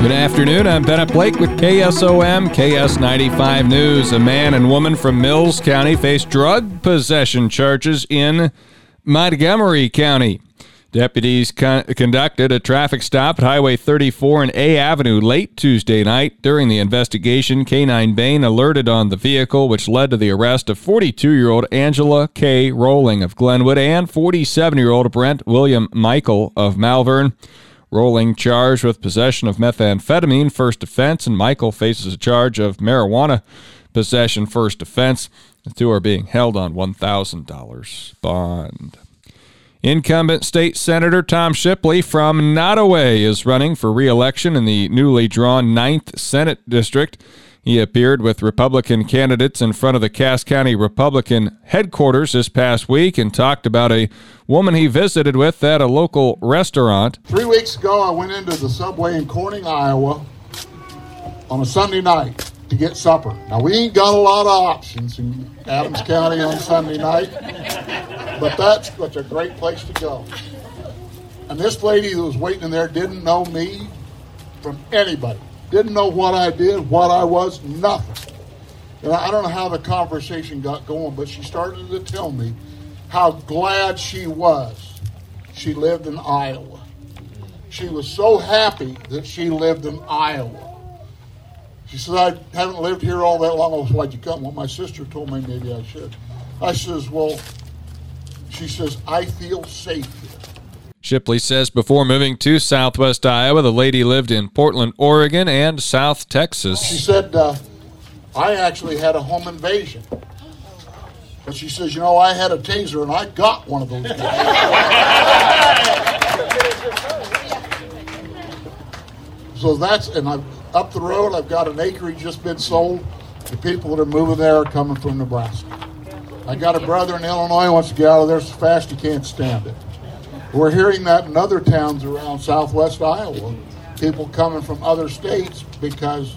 Good afternoon. I'm Bennett Blake with KSOM KS95 News. A man and woman from Mills County face drug possession charges in Montgomery County. Deputies con- conducted a traffic stop at Highway 34 and A Avenue late Tuesday night. During the investigation, K9 Bain alerted on the vehicle, which led to the arrest of 42 year old Angela K. Rolling of Glenwood and 47 year old Brent William Michael of Malvern. Rolling charged with possession of methamphetamine, first offense, and Michael faces a charge of marijuana possession, first offense. The two are being held on $1,000 bond. Incumbent State Senator Tom Shipley from Nodaway is running for re election in the newly drawn 9th Senate District. He appeared with Republican candidates in front of the Cass County Republican headquarters this past week and talked about a woman he visited with at a local restaurant. Three weeks ago, I went into the subway in Corning, Iowa on a Sunday night to get supper. Now, we ain't got a lot of options in Adams County on Sunday night, but that's such a great place to go. And this lady who was waiting in there didn't know me from anybody. Didn't know what I did, what I was, nothing. And I don't know how the conversation got going, but she started to tell me how glad she was she lived in Iowa. She was so happy that she lived in Iowa. She said, I haven't lived here all that long. I was, why'd you come? Well, my sister told me maybe I should. I says, well, she says, I feel safe here. Shipley says before moving to southwest Iowa, the lady lived in Portland, Oregon, and South Texas. She said, uh, I actually had a home invasion. But she says, you know, I had a taser and I got one of those guys. so that's, and I'm up the road, I've got an acreage just been sold. The people that are moving there are coming from Nebraska. I got a brother in Illinois wants to get out of there so fast he can't stand it. We're hearing that in other towns around southwest Iowa. People coming from other states because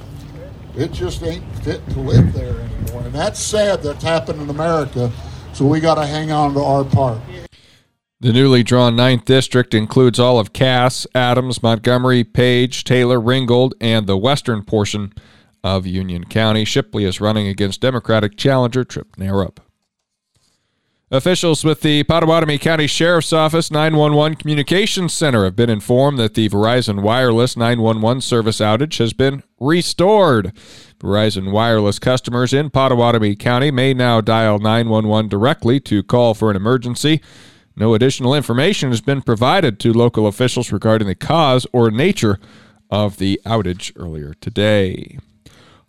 it just ain't fit to live there anymore. And that's sad that's happened in America. So we got to hang on to our part. The newly drawn 9th District includes all of Cass, Adams, Montgomery, Page, Taylor, Ringgold, and the western portion of Union County. Shipley is running against Democratic challenger Tripp Narup. Officials with the Pottawattamie County Sheriff's Office 911 Communications Center have been informed that the Verizon Wireless 911 service outage has been restored. Verizon Wireless customers in Pottawattamie County may now dial 911 directly to call for an emergency. No additional information has been provided to local officials regarding the cause or nature of the outage earlier today.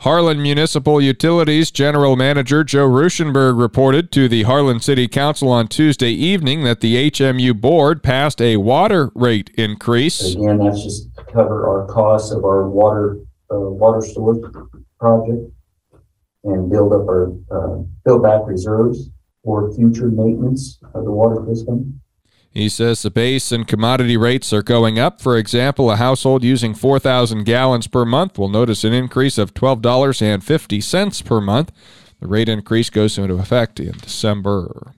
Harlan Municipal Utilities General Manager Joe Ruschenberg reported to the Harlan City Council on Tuesday evening that the HMU board passed a water rate increase. Again, that's just to cover our costs of our water uh, water storage project and build up our uh, build back reserves for future maintenance of the water system. He says the base and commodity rates are going up. For example, a household using 4,000 gallons per month will notice an increase of $12.50 per month. The rate increase goes into effect in December.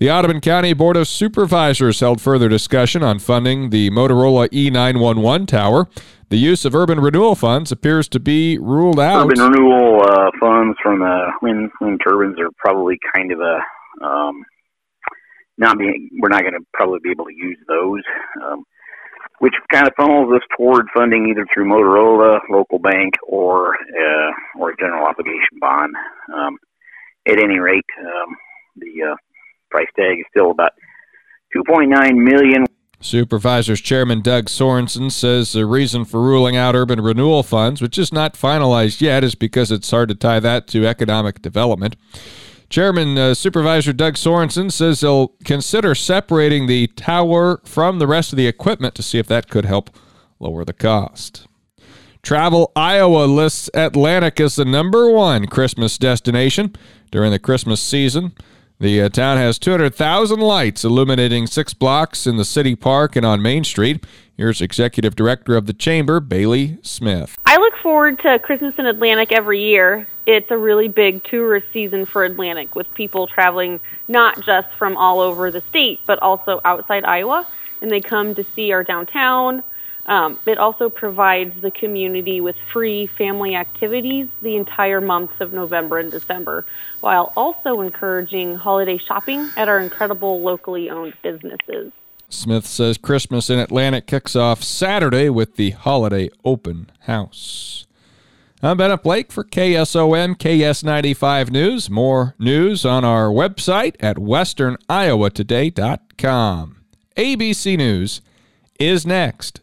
The Audubon County Board of Supervisors held further discussion on funding the Motorola E911 tower. The use of urban renewal funds appears to be ruled out. Urban renewal uh, funds from the wind, wind turbines are probably kind of a um, not being, we're not going to probably be able to use those, um, which kind of funnels us toward funding either through Motorola, local bank, or uh, or a general obligation bond. Um, at any rate, um, the uh, price tag is still about 2.9 million. Supervisors Chairman Doug Sorensen says the reason for ruling out urban renewal funds, which is not finalized yet, is because it's hard to tie that to economic development. Chairman uh, Supervisor Doug Sorensen says they'll consider separating the tower from the rest of the equipment to see if that could help lower the cost. Travel Iowa lists Atlantic as the number one Christmas destination during the Christmas season. The uh, town has 200,000 lights illuminating six blocks in the city park and on Main Street. Here's Executive Director of the Chamber, Bailey Smith. I look forward to Christmas in Atlantic every year. It's a really big tourist season for Atlantic with people traveling not just from all over the state, but also outside Iowa. And they come to see our downtown, Um, it also provides the community with free family activities the entire months of November and December, while also encouraging holiday shopping at our incredible locally owned businesses. Smith says Christmas in Atlantic kicks off Saturday with the holiday open house. I'm Bennett Blake for KSOM KS95 News. More news on our website at westerniowatoday.com. ABC News is next.